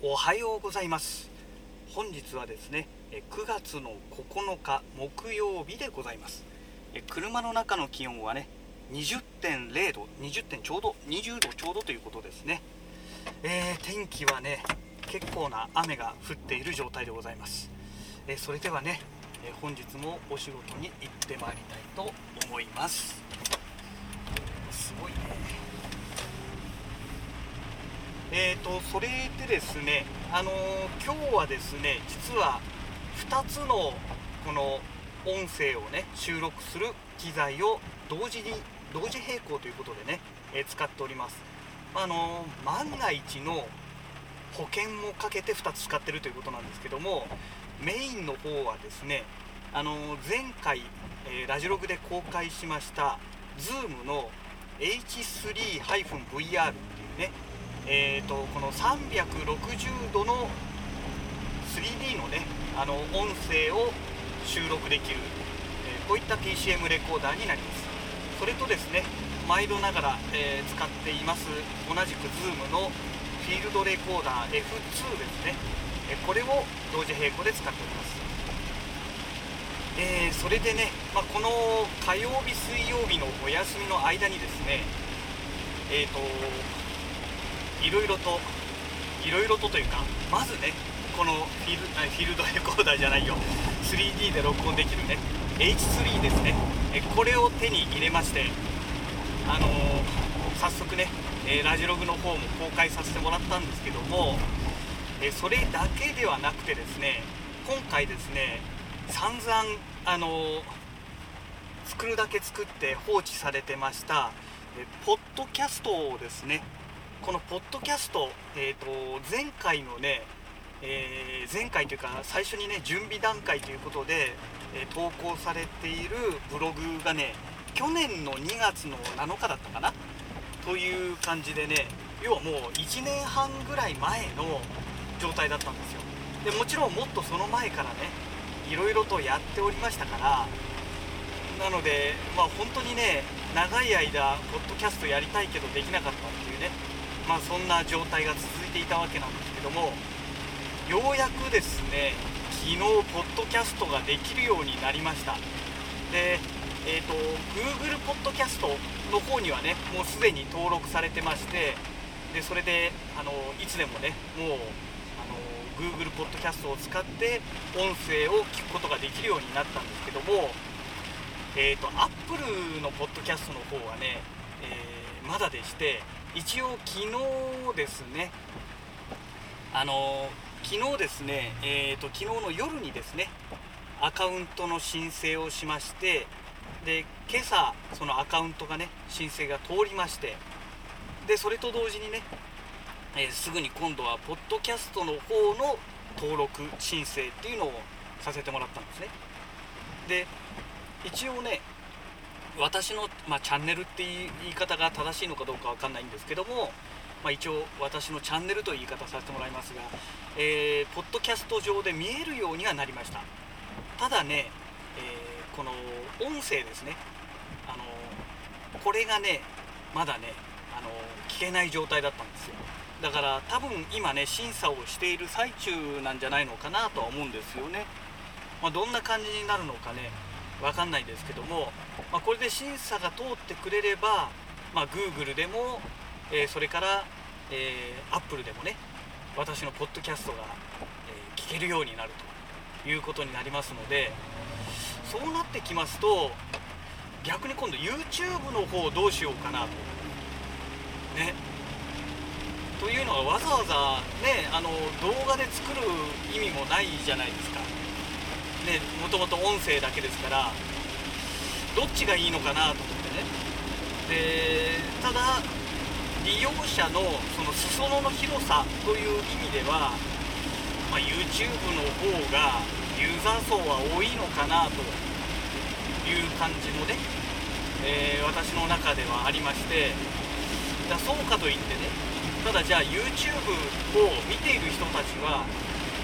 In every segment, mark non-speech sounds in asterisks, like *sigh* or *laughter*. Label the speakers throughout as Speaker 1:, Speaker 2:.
Speaker 1: おはようございます。本日はですね9月の9日木曜日でございます。車の中の気温はね20.0度20点ちょうど20度ちょうどということですね、えー、天気はね結構な雨が降っている状態でございます、えー、それではね、え本日もお仕事に行ってまいりたいと思います。すごいね。えーと、それでですね、あのー、今日はですね実は2つのこの音声をね収録する機材を同時に同時並行ということでね、えー、使っております、あのー、万が一の保険もかけて2つ使ってるということなんですけどもメインの方はですね、あの前回、えラジログで公開しました Zoom の H3-VR っていうねえーと、この360度の 3D のねあの音声を収録できる、えー、こういった PCM レコーダーになります。それとですね毎度ながら、えー、使っています同じく Zoom のフィールドレコーダー F2 ですね、えこれを同時並行で使っております。え、それでね、まあ、この火曜日、水曜日のお休みの間にですね、えーといろいろといろいろとというかまずねこのフィルフィールドレコーダーじゃないよ。3D で録音できるね H3 ですね。えこれを手に入れましてあのー、早速ね、えラジログの方も公開させてもらったんですけども、えそれだけではなくてですね今回ですね散々あのー、作るだけ作って放置されてましたえポッドキャストをですねこのポッドキャスト、えーと、前回のね、えー、前回というか最初にね準備段階ということで、えー、投稿されているブログがね去年の2月の7日だったかな？という感じでね要はもう1年半ぐらい前の状態だったんですよ。でもちろんもっとその前からねいろいろとやっておりましたからなのでまあ本当にね長い間ポッドキャストやりたいけどできなかったっていうねまあ、そんな状態が続いていたわけなんですけどもようやくですね昨日ポッドキャストができるようになりました。でえーと、Google ポッドキャストの方にはねもうすでに登録されてましてでそれであのいつでもねもうあの Google ポッドキャストを使って音声を聞くことができるようになったんですけども、えーと、と Apple のポッドキャストの方はね、えー、まだでして一応昨日ですね。あの昨日ですねえーと、昨日の夜にですねアカウントの申請をしましてで今朝そのアカウントがね申請が通りましてでそれと同時にね、えー、すぐに今度はポッドキャストの方の登録申請っていうのをさせてもらったんですね。で一応ね私の、まあ、チャンネルっていう言い方が正しいのかどうかわかんないんですけども、まあ、一応私のチャンネルという言い方させてもらいますが、えー、ポッドキャスト上で見えるようにはなりました。ただね、えー、この音声ですね。あのこれがねまだねあの聞けない状態だったんですよ。だから多分今ね審査をしている最中なんじゃないのかなとは思うんですよね、まあ、どんな感じになるのかね分かんないですけども、まあ、これで審査が通ってくれれば、まあ、Google でも、えー、それから、えー、Apple でもね私のポッドキャストが、えー、聞けるようになるということになりますのでそうなってきますと逆に今度 YouTube の方どうしようかなと。ねというのはわざわざねあの動画で作る意味もないじゃないですか。ねもともと音声だけですからどっちがいいのかなと思ってね。でただ利用者のその裾野の広さという意味では、まあ、YouTube の方がユーザー層は多いのかなという感じもね、えー、私の中ではありましてだそうかといってねただじゃあ YouTube を見ている人たちは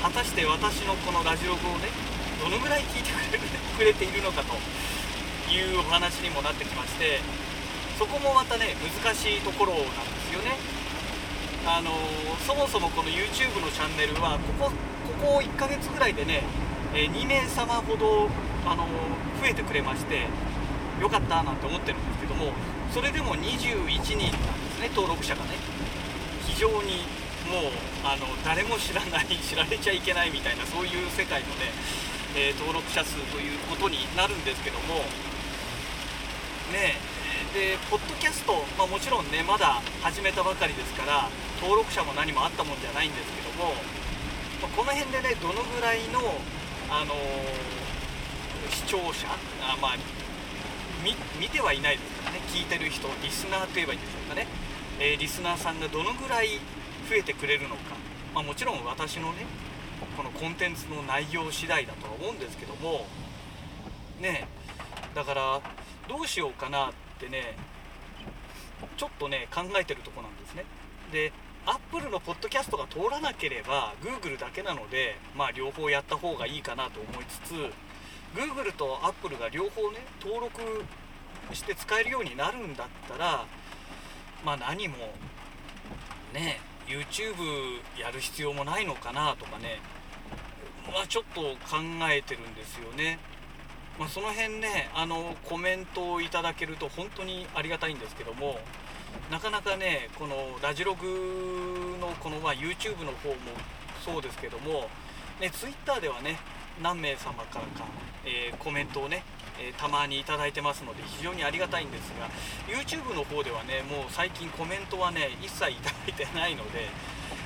Speaker 1: 果たして私のこのラジオ語をねどのぐらい聞いてくれているのかというお話にもなってきましてそこもまたね難しいところなんですよね。あのそもそもこの YouTube のチャンネルはここここ1ヶ月ぐらいでね、え2名様ほど、あの増えてくれましてよかったなんて思ってるんですけどもそれでも21人なんですね登録者がね。非常にもうあの誰も知らない知られちゃいけないみたいなそういう世界のね、えー、登録者数ということになるんですけどもねでポッドキャスト、まあ、もちろんねまだ始めたばかりですから登録者も何もあったもんじゃないんですけども、まあ、この辺でねどのぐらいの、あのー、視聴者あまあ見てはいないですからね聞いてる人リスナーといえばいいんでしょうかね、えー、リスナーさんがどのぐらい増えてくれるのか、まあ、もちろん私のねこのコンテンツの内容次第だとは思うんですけどもねだからどうしようかなってねちょっとね考えてるとこなんですね。でアップルのポッドキャストが通らなければ Google だけなのでまあ両方やった方がいいかなと思いつつ Google と Apple が両方ね登録して使えるようになるんだったらまあ何もね YouTube やる必要もないのかなとかねまあちょっと考えてるんですよね。まあ、その辺ねあのコメントをいただけると本当にありがたいんですけどもなかなかねこのラジログのこの、まあ、YouTube の方もそうですけども、ね、Twitter ではね何名様からか、えー、コメントをね、えー、たまに頂いてますので非常にありがたいんですが YouTube の方ではねもう最近コメントはね一切いただいてないので、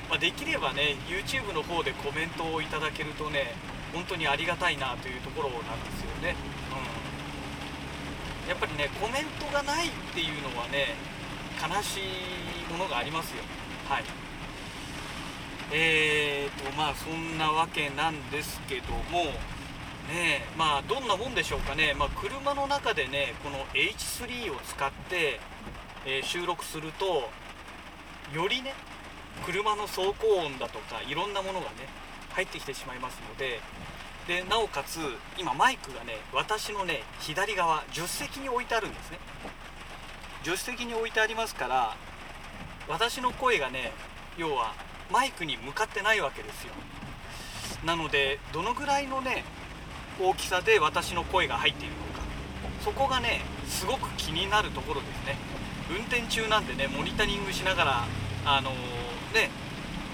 Speaker 1: まあ、できればね YouTube の方でコメントをいただけるとね本当にありがたいなというところなんですよね、うん、やっぱりねコメントがないっていうのはね悲しいものがありますよ。はい。えーとまあそんなわけなんですけどもねまあどんなもんでしょうかね、まあ、車の中でねこの H3 を使って、えー、収録するとよりね車の走行音だとかいろんなものがね入ってきてしまいますのででなおかつ今マイクがね私のね左側助手席に置いてあるんですね。助手席に置いてありますから私の声がね要はマイクに向かってないわけですよ。なのでどのぐらいのね大きさで私の声が入っているのか。そこがねすごく気になるところですね。運転中なんでねモニタリングしながらあのー、ね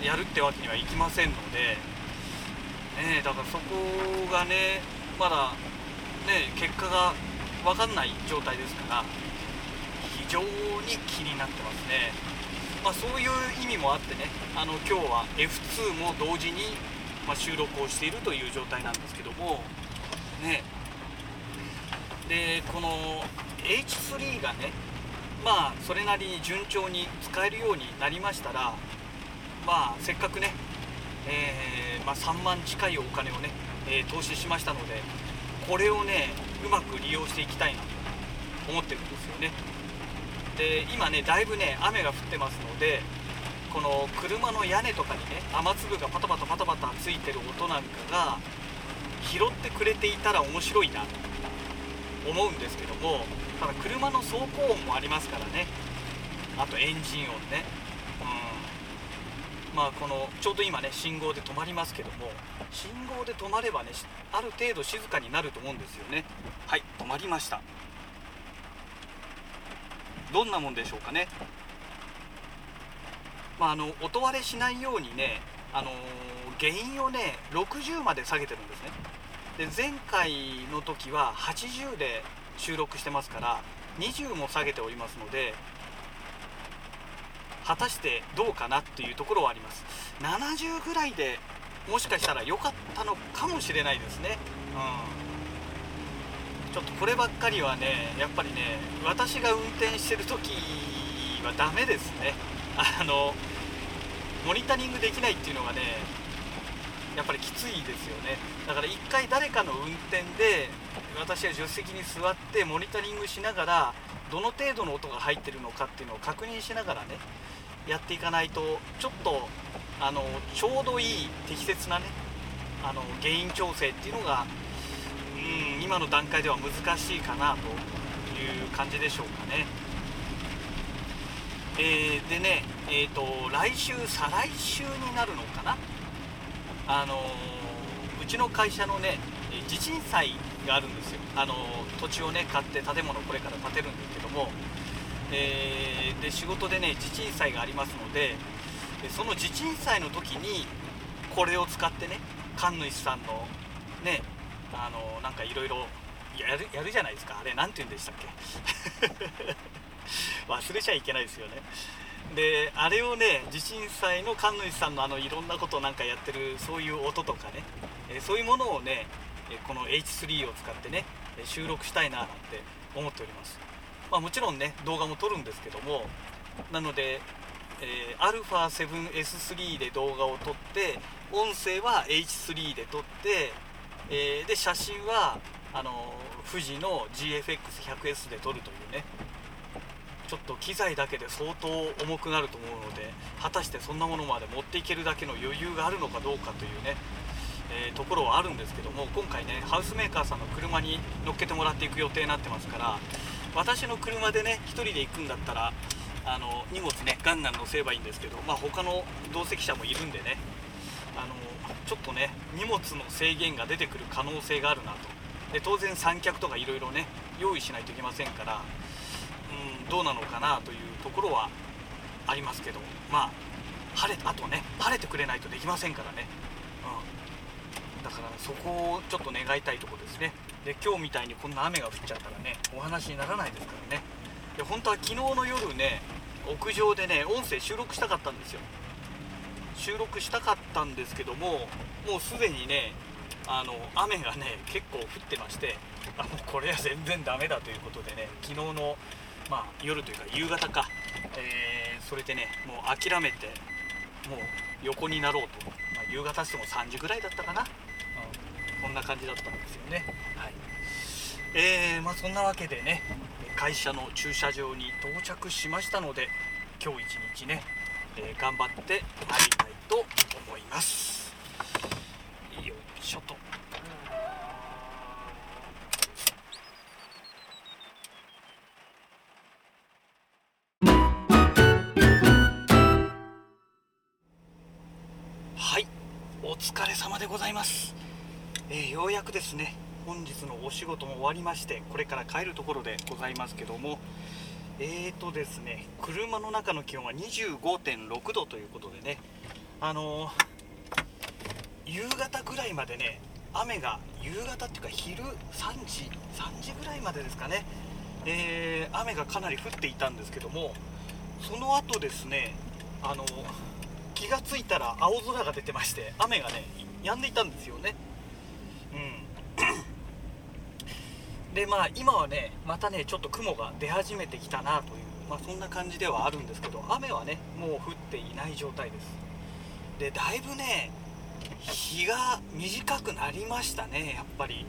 Speaker 1: やるってわけにはいきませんので。ねだからそこがねまだね結果が分かんない状態ですから非常に気になってますね。まあ、そういう意味もあってねあの今日は F2 も同時に、まあ、収録をしているという状態なんですけども。ね。でこの H3 がねまあそれなりに順調に使えるようになりましたらまあせっかくね、えー、まあ、3万近いお金をね、えー、投資しましたのでこれをねうまく利用していきたいなと思ってるんですよね。で今ねだいぶね雨が降ってますのでこの車の屋根とかにね雨粒がパタパタパタパタついてる音なんかが拾ってくれていたら面白いな。と思うんですけどもただ車の走行音もありますからね。あとエンジン音ね。うん。まあこのちょうど今ね信号で止まりますけども信号で止まればねある程度静かになると思うんですよね。はい止まりました。どんなもんでしょうかね、まあ、あの音割れしないようにね、あの原因をね60まで下げてるんですね。で前回の時は80で収録してますから20も下げておりますので果たしてどうかなっていうところはあります。70ぐらいでもしかしたら良かったのかもしれないですね。うん。ちょっとこればっかりはねやっぱりね私が運転してる時はダメですね。あのモニタリングできないっていうのがねやっぱりきついですよねだから一回誰かの運転で私は助手席に座ってモニタリングしながらどの程度の音が入ってるのかっていうのを確認しながらねやっていかないとちょっとあのちょうどいい適切なねあの原因調整っていうのがうん、今の段階では難しいかなという感じでしょうかね。えー、でね、えーと、来週再来週になるのかな？あのうちの会社のね地震災があるんですよ、あの土地をね買って建物をこれから建てるんですけども、えー、で仕事でね地震災がありますのでその地震災の時にこれを使ってね神主さんのねあのなんかいろいろやるやるじゃないですか。あれ何て言うんでしたっけ？*laughs* *laughs* 忘れちゃいけないですよね。であれをね地震災の神主さんのあのいろんなことなんかやってるそういう音とかね、えそういうものをねこの H3 を使ってね収録したいななんて思っております、まあ、もちろんね動画も撮るんですけどもなので、えー、α7S3 で動画を撮って音声は H3 で撮って、えー、で写真はあの富士の GFX100S で撮るというねちょっと機材だけで相当重くなると思うので果たしてそんなものまで持っていけるだけの余裕があるのかどうかというね、えー、ところはあるんですけども今回ねハウスメーカーさんの車に乗っけてもらっていく予定になってますから私の車でね1人で行くんだったらあの荷物ねガンガン乗せればいいんですけど、まあ、他の同席者もいるんでねあのちょっとね荷物の制限が出てくる可能性があるなと。で当然三脚とかいろいろね用意しないといけませんからどうなのかなというところはありますけど。まあ晴れあとね晴れてくれないとできませんからね、うん、だからそこをちょっと願いたいとこですね。で今日みたいにこんな雨が降っちゃったらねお話にならないですからね。で本当は昨日の夜ね屋上でね音声収録したかったんですよ。収録したかったんですけどももうすでにねあの雨がね結構降ってましてあもうこれは全然ダメだということでね昨日の、まあ、夜というか夕方か、えー、それでねもう諦めてもう横になろうと、まあ、夕方しても3時ぐらいだったかな、うん、こんな感じだったんですよね。はい。えー、まあそんなわけでね会社の駐車場に到着しましたので今日一日ね、えー、頑張ってまいりたいと思います。よいしょと。でございます、えー、ようやくですね本日のお仕事も終わりましてこれから帰るところでございますけどもえーとですね車の中の気温は25.6度ということでねあのー、夕方ぐらいまでね雨が夕方っていうか昼3時3時ぐらいまでですかね、えー、雨がかなり降っていたんですけどもその後ですねあの気がついたら青空が出てまして雨がね止んでいたんですよね。うん。でまあ今はねまたねちょっと雲が出始めてきたなという、まあ、そんな感じではあるんですけど雨はねもう降っていない状態です。でだいぶね日が短くなりましたねやっぱり。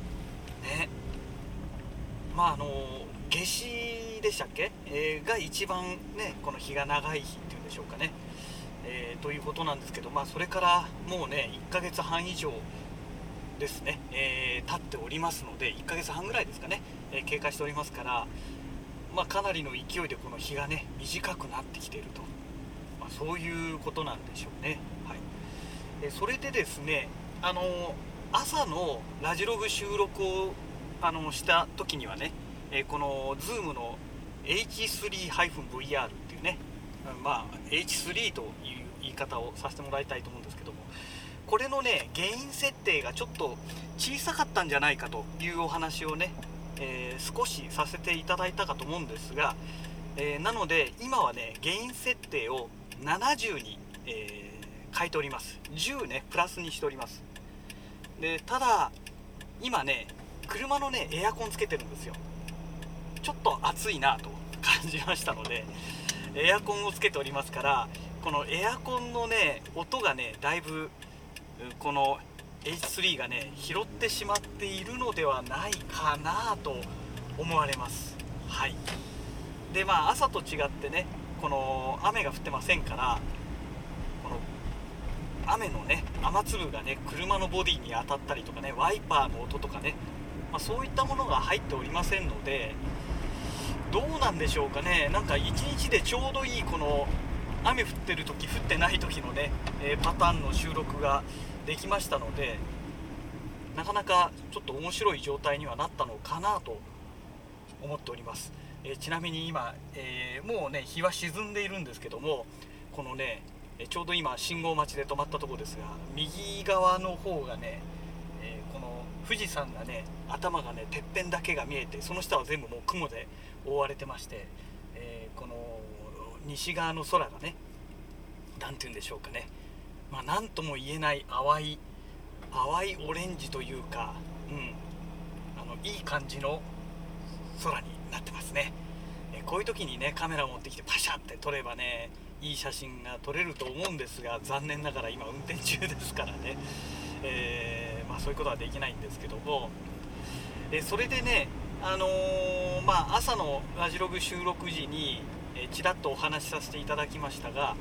Speaker 1: ね。まああの夏至でしたっけ、えー、が一番ねこの日が長い日っていうんでしょうかね、えー、ということなんですけどまあそれからもうね1ヶ月半以上ですね、えー、経っておりますので1ヶ月半ぐらいですかね、えー、経過しておりますから、まあ、かなりの勢いでこの日がね短くなってきていると、まあ、そういうことなんでしょうね、はい。えそれでですねあの朝のラジログ収録をあのした時にはね、えこの Zoom の H3-VR っていうねまあ H3 という言い方をさせてもらいたいと思うんですけどもこれのね原因設定がちょっと小さかったんじゃないかというお話をね、えー、少しさせていただいたかと思うんですが、えー、なので今はね原因設定を70に、えー、変えております。10ねプラスにしております。でただ今ね車のねエアコンつけてるんですよ。ちょっと暑いなと感じましたのでエアコンをつけておりますからこのエアコンのね音がねだいぶこの H3 がね拾ってしまっているのではないかなと思われます。はい。でまあ朝と違ってねこの雨が降ってませんからこの雨のね雨粒がね車のボディに当たったりとかねワイパーの音とかね、まあ、そういったものが入っておりませんのでどうなんでしょうかね。なんか1日でちょうどいいこの雨降ってる時降ってない時のね、えー、パターンの収録ができましたのでなかなかちょっと面白い状態にはなったのかなと思っております、えー、ちなみに今、えー、もうね日は沈んでいるんですけどもこのねちょうど今信号待ちで止まったとこですが右側の方がね、えこの富士山がね頭がねてっぺんだけが見えてその下は全部もう雲で覆われてまして、えこの西側の空がね何て言うんでしょうかね。まあ何とも言えない淡い淡いオレンジというか、うん、あのいい感じの空になってますね、えこういう時にねカメラを持ってきてパシャって撮ればねいい写真が撮れると思うんですが残念ながら今運転中ですからね、えー、まあ、そういうことはできないんですけども、えそれでねあのー、まあ、朝のラジログ収録時に、えちらっとお話しさせていただきましたが、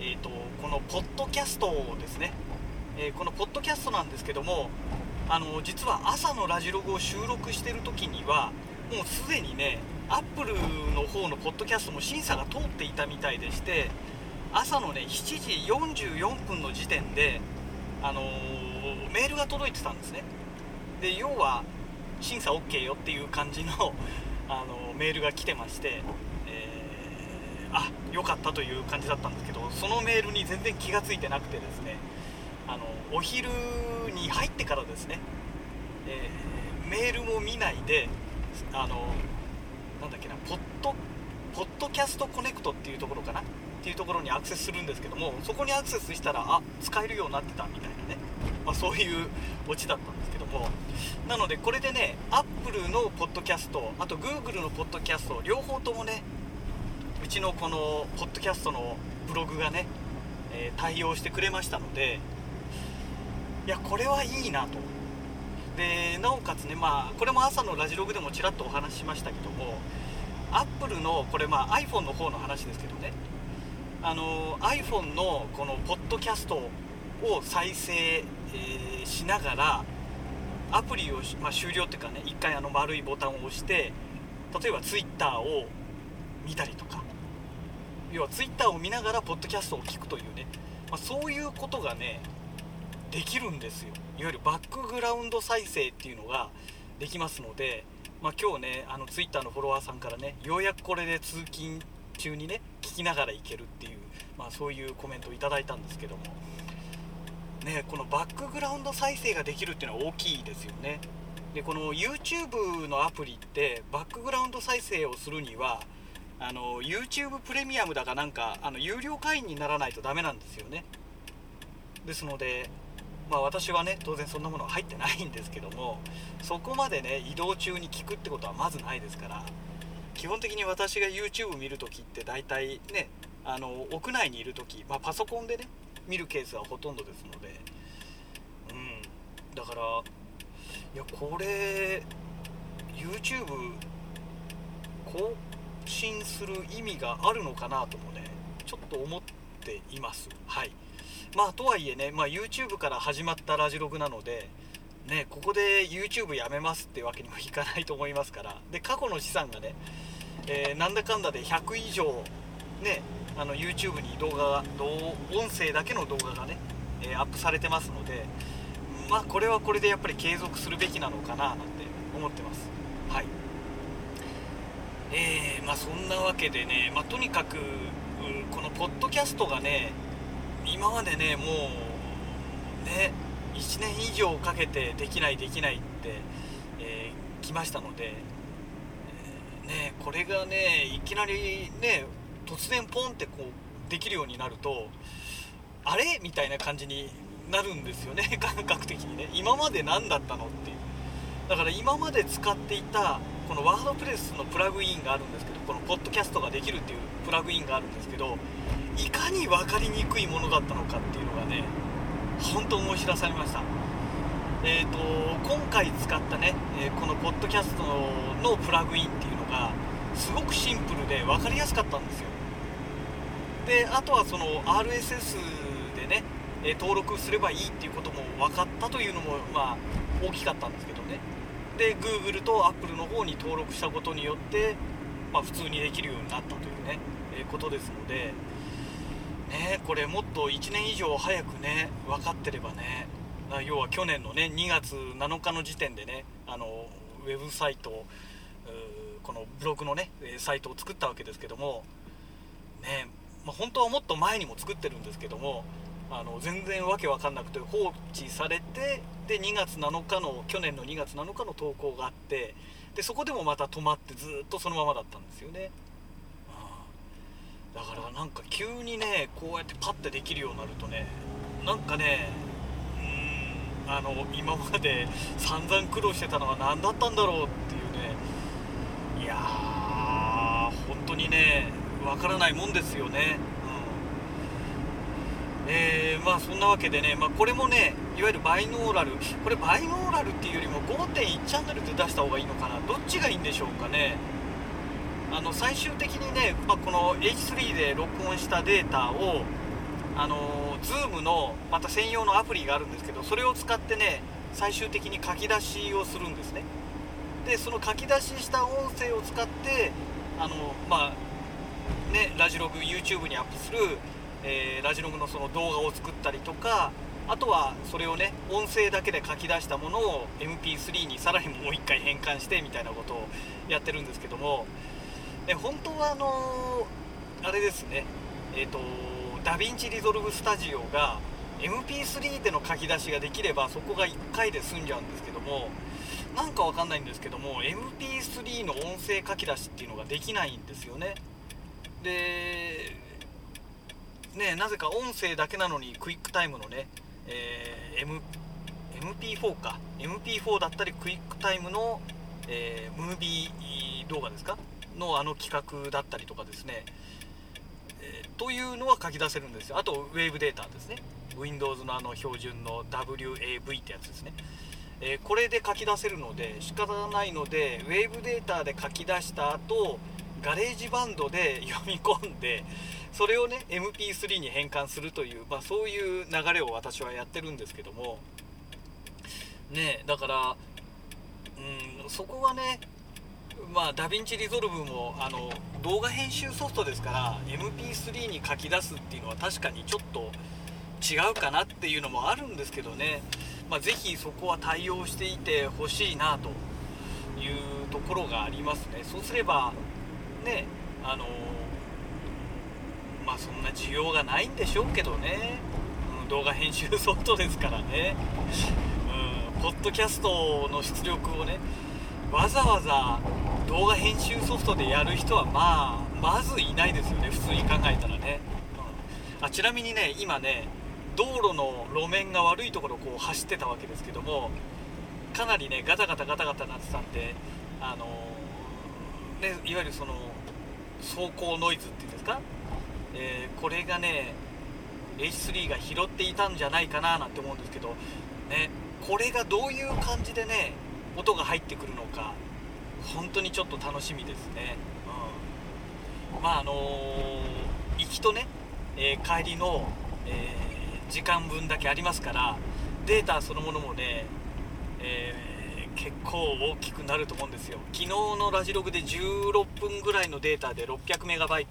Speaker 1: えーと、このポッドキャストですね、えー、このポッドキャストなんですけどもあの実は朝のラジログを収録してる時にはもうすでにねアップルの方のポッドキャストも審査が通っていたみたいでして朝のね7時44分の時点で、あのー、メールが届いてたんですね。で要は審査 OK よっていう感じのあのメールが来てまして、良かったという感じだったんですけどそのメールに全然気が付いてなくてですねあのお昼に入ってからですね、えー、メールも見ないであのなんだっけなポッドポッドキャストコネクトっていうところかなっていうところにアクセスするんですけどもそこにアクセスしたらあ使えるようになってたみたいなね、まあ、そういうオチだったんですけどもなのでこれでね Apple のポッドキャストあと Google のポッドキャスト両方ともねうちのこのポッドキャストのブログがね、えー、対応してくれましたのでいやこれはいいなと。でなおかつねまあこれも朝のラジログでもちらっとお話ししましたけどもアップルのこれまあ iPhone の方の話ですけどねあの iPhone のこのポッドキャストを再生、えー、しながらアプリを、まあ、終了っていうかね一回あの丸いボタンを押して例えば Twitter を見たりとか要は Twitter を見ながらポッドキャストを聞くというね、まあ、そういうことがねできるんですよ。いわゆるバックグラウンド再生っていうのができますので、まあ、今日ねあの Twitter のフォロワーさんからねようやくこれで通勤中にね聞きながら行けるっていう、まあ、そういうコメントをいただいたんですけども。ねこのバックグラウンド再生ができるっていうのは大きいですよね。でこの YouTube のアプリってバックグラウンド再生をするにはあの YouTube プレミアムだかなんかあの有料会員にならないとダメなんですよね。ですのでまあ私はね当然そんなものは入ってないんですけどもそこまでね移動中に聞くってことはまずないですから基本的に私が YouTube 見るときって大体ねあの屋内にいるとき、まあ、パソコンでね見るケースはほとんどですのでうん。だからいやこれ YouTube 更新する意味があるのかなともねちょっと思っています。はい。まあとはいえね、まあ、YouTube から始まったラジログなのでね、ここで YouTube やめますってわけにもいかないと思いますからで過去の資産がね、えー、なんだかんだで100以上、ね、あの YouTube に動画が音声だけの動画がね、えー、アップされてますのでまあこれはこれでやっぱり継続するべきなのかななんて思ってます。はい。えー、まあそんなわけでね、まあ、とにかくこのポッドキャストがね今までねもうね1年以上かけてできないできないって、えー、来ましたので、えー、ね、これがねいきなりね突然ポンってこうできるようになるとあれ？みたいな感じになるんですよね *laughs* 感覚的にね。今まで何だったのっていう。だから今まで使っていたこのワードプレスのプラグインがあるんですけどこのポッドキャストができるっていうプラグインがあるんですけどいかに分かりにくいものだったのかっていうのがね本当思い知らされました。えーと、今回使ったね、え、このポッドキャストのプラグインっていうのがすごくシンプルで分かりやすかったんですよ。であとはその RSS でね、え、登録すればいいっていうことも分かったというのもまあ大きかったんですけどね。で Google と Apple の方に登録したことによってまあ、普通にできるようになったというね、えー、ことですので、ね、これもっと1年以上早くね分かってればね要は去年のね2月7日の時点でねあのウェブサイトこのブログのねサイトを作ったわけですけどもね、まあ、本当はもっと前にも作ってるんですけどもあの全然わけわかんなくて放置されてで2月7日の去年の2月7日の投稿があってでそこでもまた止まってずっとそのままだったんですよね、うんだからなんか急にねこうやってパッてできるようになるとねなんかねうんあの今まで散々苦労してたのは何だったんだろうっていうね。いやー本当にねわからないもんですよね。えー、まあそんなわけでね、まあ、これもねいわゆるバイノーラルこれバイノーラルっていうよりも5.1チャンネルで出した方がいいのかな。どっちがいいんでしょうかね。あの最終的にね、まあ、この H3 で録音したデータをあの Zoom のまた専用のアプリがあるんですけどそれを使ってね最終的に書き出しをするんですね。でその書き出しした音声を使ってあのまあねラジログ YouTube にアップするえー、ラジログのその動画を作ったりとかあとはそれをね音声だけで書き出したものを MP3 にさらにもう一回変換してみたいなことをやってるんですけども、ね、本当はあのー、あれですねえっ、ー、と DaVinci Resolve Studio が MP3 での書き出しができればそこが1回で済んじゃうんですけどもなんかわかんないんですけども MP3 の音声書き出しっていうのができないんですよね。でねなぜか音声だけなのに QuickTime のね、えー、M MP4 か。MP4 だったり QuickTime の、えー、ムービー動画ですか？のあの企画だったりとかですね、えー、というのは書き出せるんですよ。あとウェーブデータですね。Windows のあの標準の WAV ってやつですね、えー、これで書き出せるので仕方ないのでウェーブデータで書き出した後 GarageBand で読み込んでそれをね MP3 に変換するという、まあ、そういう流れを私はやってるんですけども。ねだからうんそこはねまあ DaVinci Resolve もあの動画編集ソフトですから MP3 に書き出すっていうのは確かにちょっと違うかなっていうのもあるんですけどね、まあ、是非そこは対応していてほしいなというところがありますね。そうすればねあのまあそんな需要がないんでしょうけどね、うん、動画編集ソフトですからね、うん、ポッドキャストの出力をねわざわざ動画編集ソフトでやる人はまあまずいないですよね。普通に考えたらね、うん、あちなみにね今ね道路の路面が悪いところをこう走ってたわけですけどもかなりねガタガタガタガタなってたんであの、ねいわゆるその走行ノイズっていうんですか？えー、これがね H3 が拾っていたんじゃないかななんて思うんですけど、ね、これがどういう感じでね音が入ってくるのか本当にちょっと楽しみですね、うん、まああのー、行きとね、えー、帰りの、えー、時間分だけありますからデータそのものもね、え結構大きくなると思うんですよ。昨日のラジログで16分ぐらいのデータで 600MB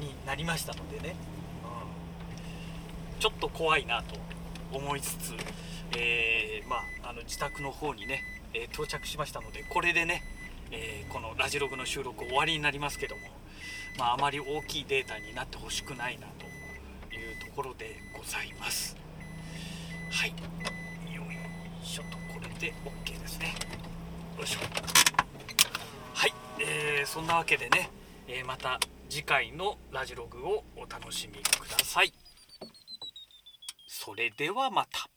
Speaker 1: になりましたのでね、うん、ちょっと怖いなと思いつつ、えー、まあ、あの自宅の方にね、えー、到着しましたのでこれでね、えー、このラジログの収録終わりになりますけども、まあ、あまり大きいデータになってほしくないなというところでございます。はい。よいしょとこれで OK ですね。よいしょ。はい、えー、そんなわけでね、えまた次回のラジログをお楽しみください。それではまた。